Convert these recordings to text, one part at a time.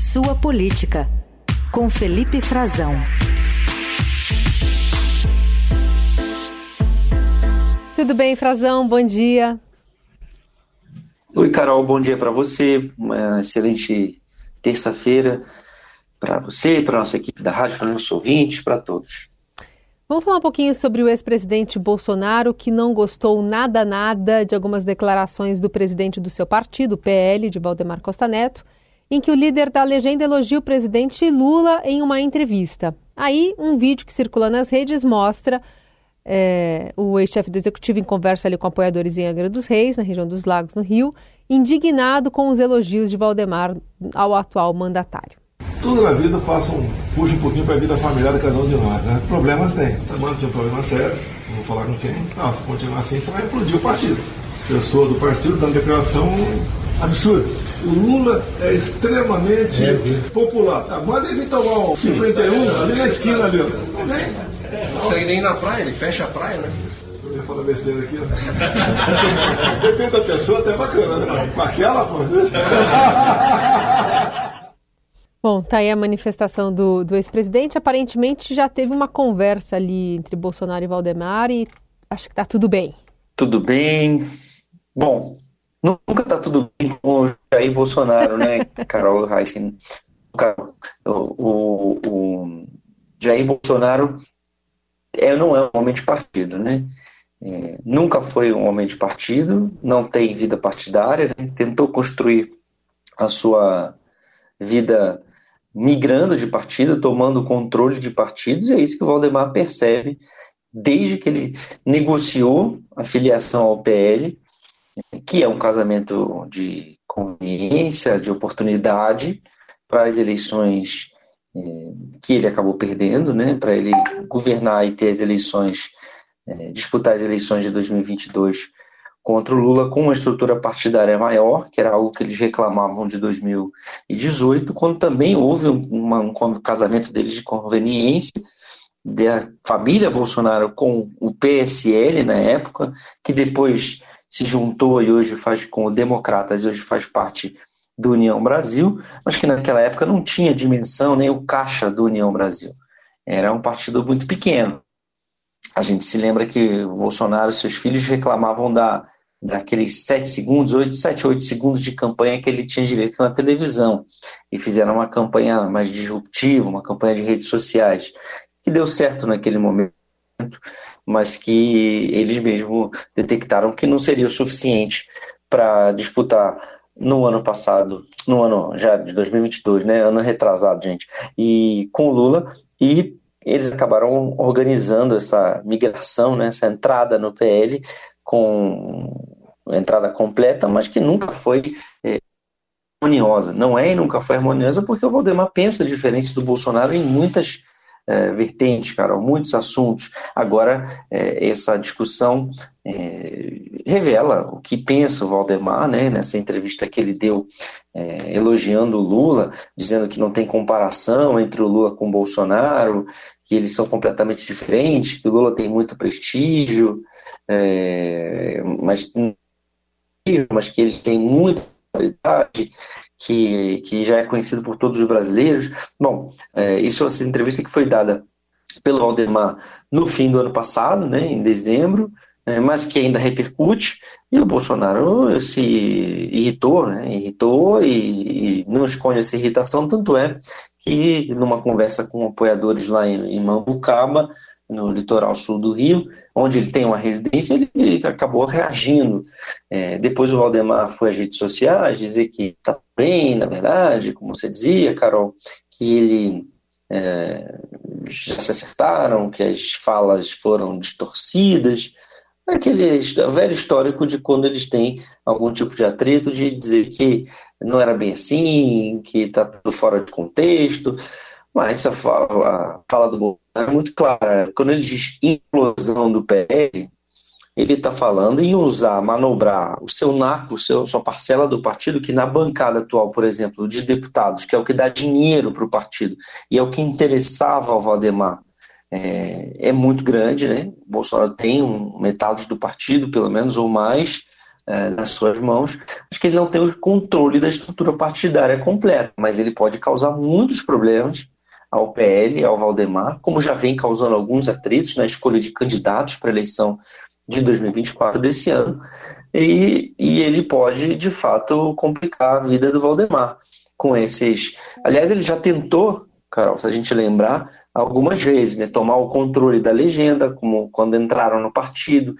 Sua Política, com Felipe Frazão. Tudo bem, Frazão? Bom dia. Oi, Carol, bom dia para você. Uma excelente terça-feira para você, para nossa equipe da rádio, para nossos ouvintes, para todos. Vamos falar um pouquinho sobre o ex-presidente Bolsonaro, que não gostou nada, nada de algumas declarações do presidente do seu partido, PL, de Valdemar Costa Neto, em que o líder da legenda elogia o presidente Lula em uma entrevista. Aí, um vídeo que circula nas redes mostra é, o ex-chefe do executivo em conversa ali com apoiadores em Angra dos Reis, na região dos Lagos, no Rio, indignado com os elogios de Valdemar ao atual mandatário. Tudo na vida faça um, puxa um pouquinho para a vida familiar de cada um de nós. Né? Problemas tem. Semana tinha um problema sério, não vou falar com quem. Não, se continuar assim, você vai implodir o partido. Pessoa do partido dando declaração absurda. O Lula é extremamente é, popular. Tá, manda ele tomar um 51 ali na esquina ali. Não vem. Não consegue nem ir na praia, ele fecha a praia, né? Eu ia falar besteira aqui, ó. Depende da pessoa, até bacana, né? Com aquela, pô. Bom, tá aí a manifestação do, do ex-presidente. Aparentemente já teve uma conversa ali entre Bolsonaro e Valdemar e acho que tá tudo bem. Tudo bem. Bom, nunca tá tudo bem com o Jair Bolsonaro, né, Carol Heissen? O, o, o Jair Bolsonaro é, não é um homem de partido, né? É, nunca foi um homem de partido, não tem vida partidária, né? tentou construir a sua vida migrando de partido, tomando controle de partidos, e é isso que o Valdemar percebe desde que ele negociou a filiação ao PL, que é um casamento de conveniência, de oportunidade para as eleições eh, que ele acabou perdendo, né, para ele governar e ter as eleições, eh, disputar as eleições de 2022 contra o Lula com uma estrutura partidária maior, que era algo que eles reclamavam de 2018, quando também houve um, uma, um casamento deles de conveniência da família Bolsonaro com o PSL na época, que depois se juntou e hoje faz com o Democratas e hoje faz parte do União Brasil, mas que naquela época não tinha dimensão nem o caixa do União Brasil. Era um partido muito pequeno. A gente se lembra que o Bolsonaro e seus filhos reclamavam da daqueles sete segundos, oito, sete, oito segundos de campanha que ele tinha direito na televisão. E fizeram uma campanha mais disruptiva, uma campanha de redes sociais, que deu certo naquele momento, mas que eles mesmos detectaram que não seria o suficiente para disputar no ano passado, no ano já de 2022, né, ano retrasado, gente, e com o Lula, e eles acabaram organizando essa migração, né, essa entrada no PL com entrada completa, mas que nunca foi é, harmoniosa. Não é e nunca foi harmoniosa porque o Valdemar pensa diferente do Bolsonaro em muitas é, vertentes, Carol, muitos assuntos. Agora, é, essa discussão é, revela o que pensa o Valdemar, né, nessa entrevista que ele deu é, elogiando o Lula, dizendo que não tem comparação entre o Lula com o Bolsonaro, que eles são completamente diferentes, que o Lula tem muito prestígio, é, mas, mas que ele tem muita qualidade, que, que já é conhecido por todos os brasileiros. Bom, é, isso é uma entrevista que foi dada pelo Valdemar no fim do ano passado, né, em dezembro, é, mas que ainda repercute, e o Bolsonaro se irritou, né, irritou e, e, não esconde essa irritação, tanto é que numa conversa com apoiadores lá em, em Mambucaba, no litoral sul do Rio, onde ele tem uma residência, ele acabou reagindo. É, depois o Valdemar foi às redes sociais dizer que está bem, na verdade, como você dizia, Carol, que ele é, já se acertaram, que as falas foram distorcidas. Aquele velho histórico de quando eles têm algum tipo de atrito, de dizer que não era bem assim, que está tudo fora de contexto. Mas a fala, a fala do Bolsonaro é muito clara. Quando ele diz implosão do PL, ele está falando em usar, manobrar o seu NACO, seu, sua parcela do partido, que na bancada atual, por exemplo, de deputados, que é o que dá dinheiro para o partido, e é o que interessava ao Valdemar, é, é muito grande, né? O Bolsonaro tem um metade do partido, pelo menos, ou mais, é, nas suas mãos, acho que ele não tem o controle da estrutura partidária completa, mas ele pode causar muitos problemas ao PL, ao Valdemar, como já vem causando alguns atritos na escolha de candidatos para a eleição de 2024 desse ano, e, e ele pode, de fato, complicar a vida do Valdemar com esses. Aliás, ele já tentou, Carol, se a gente lembrar, algumas vezes, né, tomar o controle da legenda, como quando entraram no partido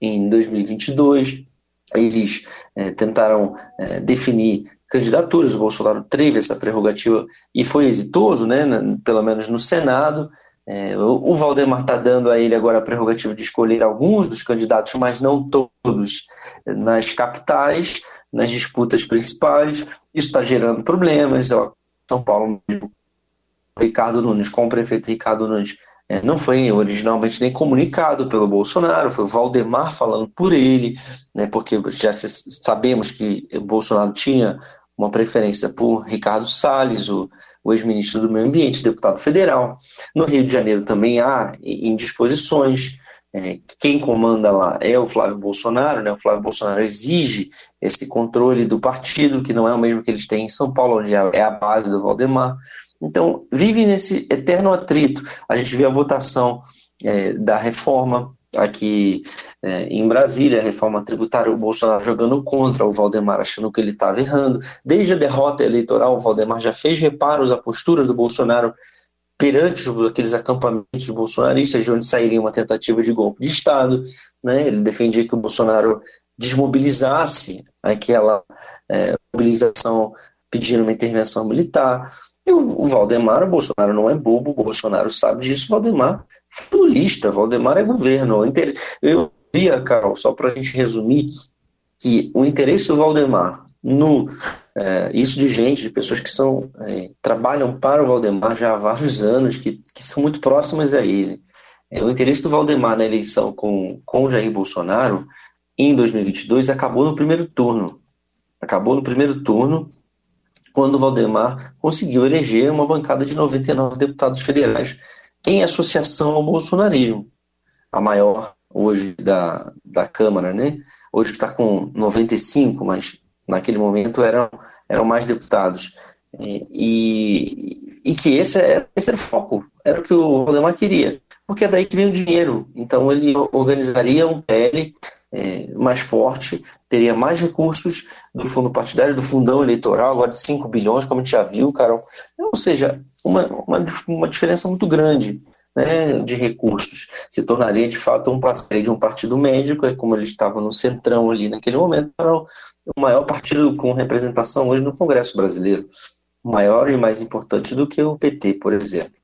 em 2022, eles é, tentaram é, definir candidaturas, o Bolsonaro teve essa prerrogativa e foi exitoso, né, pelo menos no Senado. É, o Valdemar está dando a ele agora a prerrogativa de escolher alguns dos candidatos, mas não todos, nas capitais, nas disputas principais. Isso está gerando problemas. São Paulo, Ricardo Nunes, com o prefeito Ricardo Nunes, é, não foi originalmente nem comunicado pelo Bolsonaro, foi o Valdemar falando por ele, né, porque já sabemos que o Bolsonaro tinha uma preferência por Ricardo Salles, o, o ex-ministro do Meio Ambiente, deputado federal. No Rio de Janeiro também há indisposições. É, quem comanda lá é o Flávio Bolsonaro, né? O Flávio Bolsonaro exige esse controle do partido, que não é o mesmo que eles têm em São Paulo, onde é a base do Valdemar. Então, vive nesse eterno atrito. A gente vê a votação é, da reforma aqui é, em Brasília, a reforma tributária, o Bolsonaro jogando contra, o Valdemar achando que ele estava errando. Desde a derrota eleitoral, o Valdemar já fez reparos à postura do Bolsonaro perante aqueles acampamentos bolsonaristas, de onde sairia uma tentativa de golpe de Estado. Né? Ele defendia que o Bolsonaro desmobilizasse aquela é, mobilização pedindo uma intervenção militar. E o, Valdemar, o Bolsonaro não é bobo, o Bolsonaro sabe disso, o Valdemar é lulista, Valdemar é governo. Eu via, Carol, só para a gente resumir, que o interesse do Valdemar no é, isso de gente, de pessoas que são é, trabalham para o Valdemar já há vários anos, que, que são muito próximas a ele. É, o interesse do Valdemar na eleição com, com Jair Bolsonaro em 2022 acabou no primeiro turno. Acabou no primeiro turno quando Valdemar conseguiu eleger uma bancada de 99 deputados federais em associação ao bolsonarismo, a maior hoje da, da Câmara, né? Hoje está com 95, mas naquele momento eram, eram mais deputados. E, e que esse, é, esse era o foco, era o que o Valdemar queria, porque é daí que vem o dinheiro. Então ele organizaria um PL é, mais forte, teria mais recursos do fundo partidário, do fundão eleitoral, agora de 5 bilhões, como a gente já viu, Carol. Ou seja, uma, uma, uma diferença muito grande né, de recursos. Se tornaria, de fato, um parceiro de um partido médico, é como ele estava no centrão ali naquele momento, para o maior partido com representação hoje no Congresso brasileiro. Maior e mais importante do que o PT, por exemplo.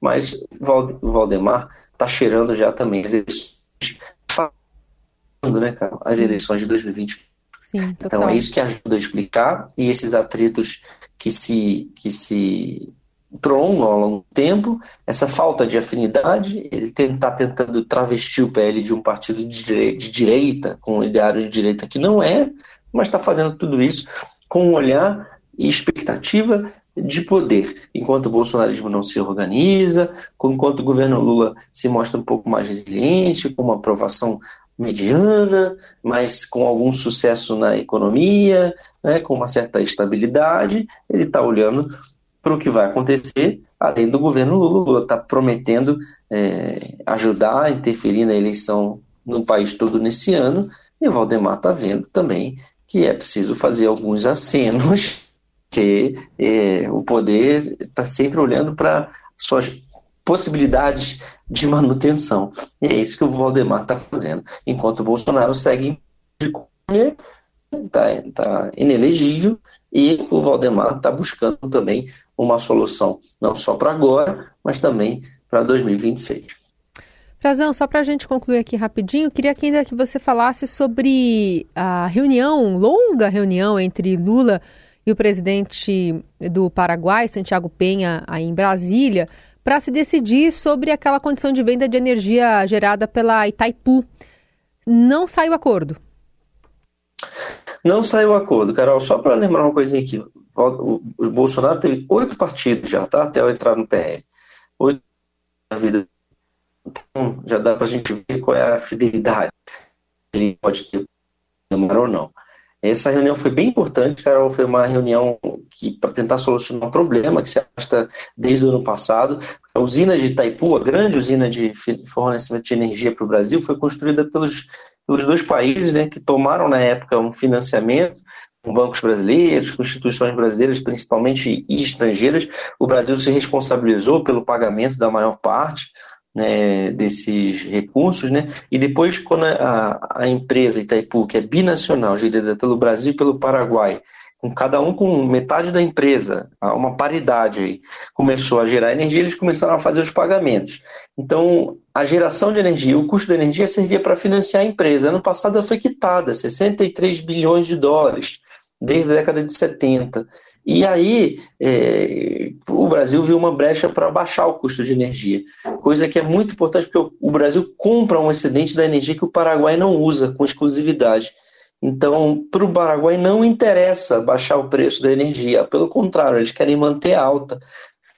Mas o Valdemar está cheirando já também as eleições né, cara, as eleições de 2020. Sim, então é isso que ajuda a explicar e esses atritos que se, que se prolongam ao longo do tempo, essa falta de afinidade, ele está tentando travestir o PL de um partido de direita, de direita, com um ideário de direita que não é, mas está fazendo tudo isso com um olhar e expectativa de poder, enquanto o bolsonarismo não se organiza, enquanto o governo Lula se mostra um pouco mais resiliente, com uma aprovação mediana, mas com algum sucesso na economia, né, com uma certa estabilidade, ele está olhando para o que vai acontecer, além do governo Lula. Lula está prometendo é, ajudar, interferir na eleição no país todo nesse ano, e o Valdemar está vendo também que é preciso fazer alguns acenos, que é, o poder está sempre olhando para suas possibilidades de manutenção. E é isso que o Valdemar está fazendo. Enquanto o Bolsonaro segue está tá inelegível e o Valdemar está buscando também uma solução, não só para agora, mas também para 2026. Frazão, só para a gente concluir aqui rapidinho, queria que ainda que você falasse sobre a reunião, longa reunião entre Lula e o presidente do Paraguai, Santiago Penha, aí em Brasília, para se decidir sobre aquela condição de venda de energia gerada pela Itaipu. Não saiu acordo. Não saiu acordo, Carol. Só para lembrar uma coisinha aqui. O, Bolsonaro teve oito partidos já, tá? Até eu entrar no PL. Oito na vida. Então, já dá para a gente ver qual é a fidelidade ele pode ter ou não. Essa reunião foi bem importante, Carol. Foi uma reunião que para tentar solucionar um problema que se arrasta desde o ano passado. A usina de Itaipu, a grande usina de fornecimento de energia para o Brasil, foi construída pelos, pelos dois países né, que tomaram na época um financiamento com bancos brasileiros, com instituições brasileiras, principalmente e estrangeiras. O Brasil se responsabilizou pelo pagamento da maior parte né, desses recursos, né? E depois, quando a, a empresa Itaipu, que é binacional, gerida pelo Brasil e pelo Paraguai, com cada um com metade da empresa, uma paridade aí, começou a gerar energia, eles começaram a fazer os pagamentos. Então, a geração de energia, o custo da energia servia para financiar a empresa. Ano passado foi quitada, 63 bilhões de dólares, desde a década de 70. E aí é, o Brasil viu uma brecha para baixar o custo de energia, coisa que é muito importante porque o Brasil compra um excedente da energia que o Paraguai não usa com exclusividade. Então, para o Paraguai não interessa baixar o preço da energia, pelo contrário, eles querem manter alta.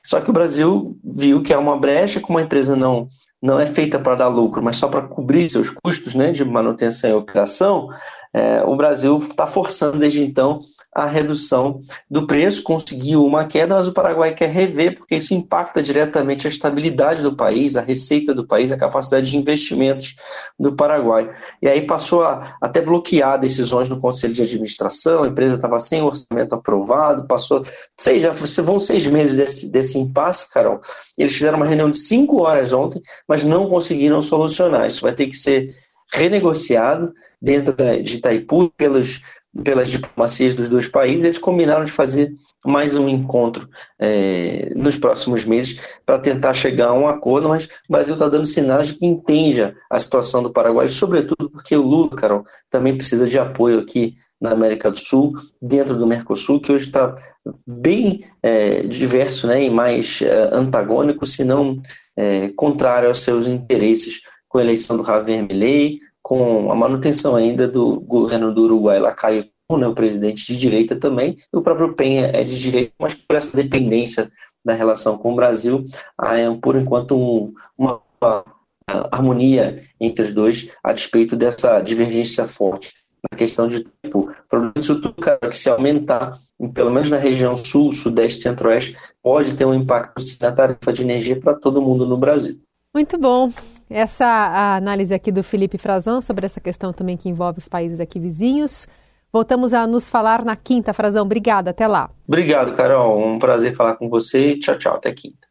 Só que o Brasil viu que é uma brecha, como a empresa não não é feita para dar lucro, mas só para cobrir seus custos né, de manutenção e operação, é, o Brasil está forçando desde então a redução do preço, conseguiu uma queda, mas o Paraguai quer rever, porque isso impacta diretamente a estabilidade do país, a receita do país, a capacidade de investimentos do Paraguai. E aí passou a até bloquear decisões no Conselho de Administração, a empresa estava sem orçamento aprovado, passou seis, vão seis meses desse, desse impasse, Carol. Eles fizeram uma reunião de cinco horas ontem, mas não conseguiram solucionar. Isso vai ter que ser renegociado dentro de Itaipu pelos pelas diplomacias dos dois países, eles combinaram de fazer mais um encontro é, nos próximos meses para tentar chegar a um acordo, mas o Brasil está dando sinais de que entende a situação do Paraguai, sobretudo porque o Lula, Carol, também precisa de apoio aqui na América do Sul, dentro do Mercosul, que hoje está bem é, diverso né, e mais é, antagônico, se não é, contrário aos seus interesses com a eleição do Javier Milei, com a manutenção ainda do governo do Uruguai, Lacaio, né, o presidente de direita também, e o próprio Penha é de direita, mas por essa dependência da relação com o Brasil, há, é, por enquanto, um, uma, uma harmonia entre os dois, a despeito dessa divergência forte na questão de tempo. O problema disso tudo, cara, que se aumentar, pelo menos na região sul, sudeste, centro-oeste, pode ter um impacto na tarifa de energia para todo mundo no Brasil. Muito bom. Essa análise aqui do Felipe Frazão sobre essa questão também que envolve os países aqui vizinhos. Voltamos a nos falar na quinta, Frazão. Obrigada, até lá. Obrigado, Carol. Um prazer falar com você. Tchau, tchau. Até quinta.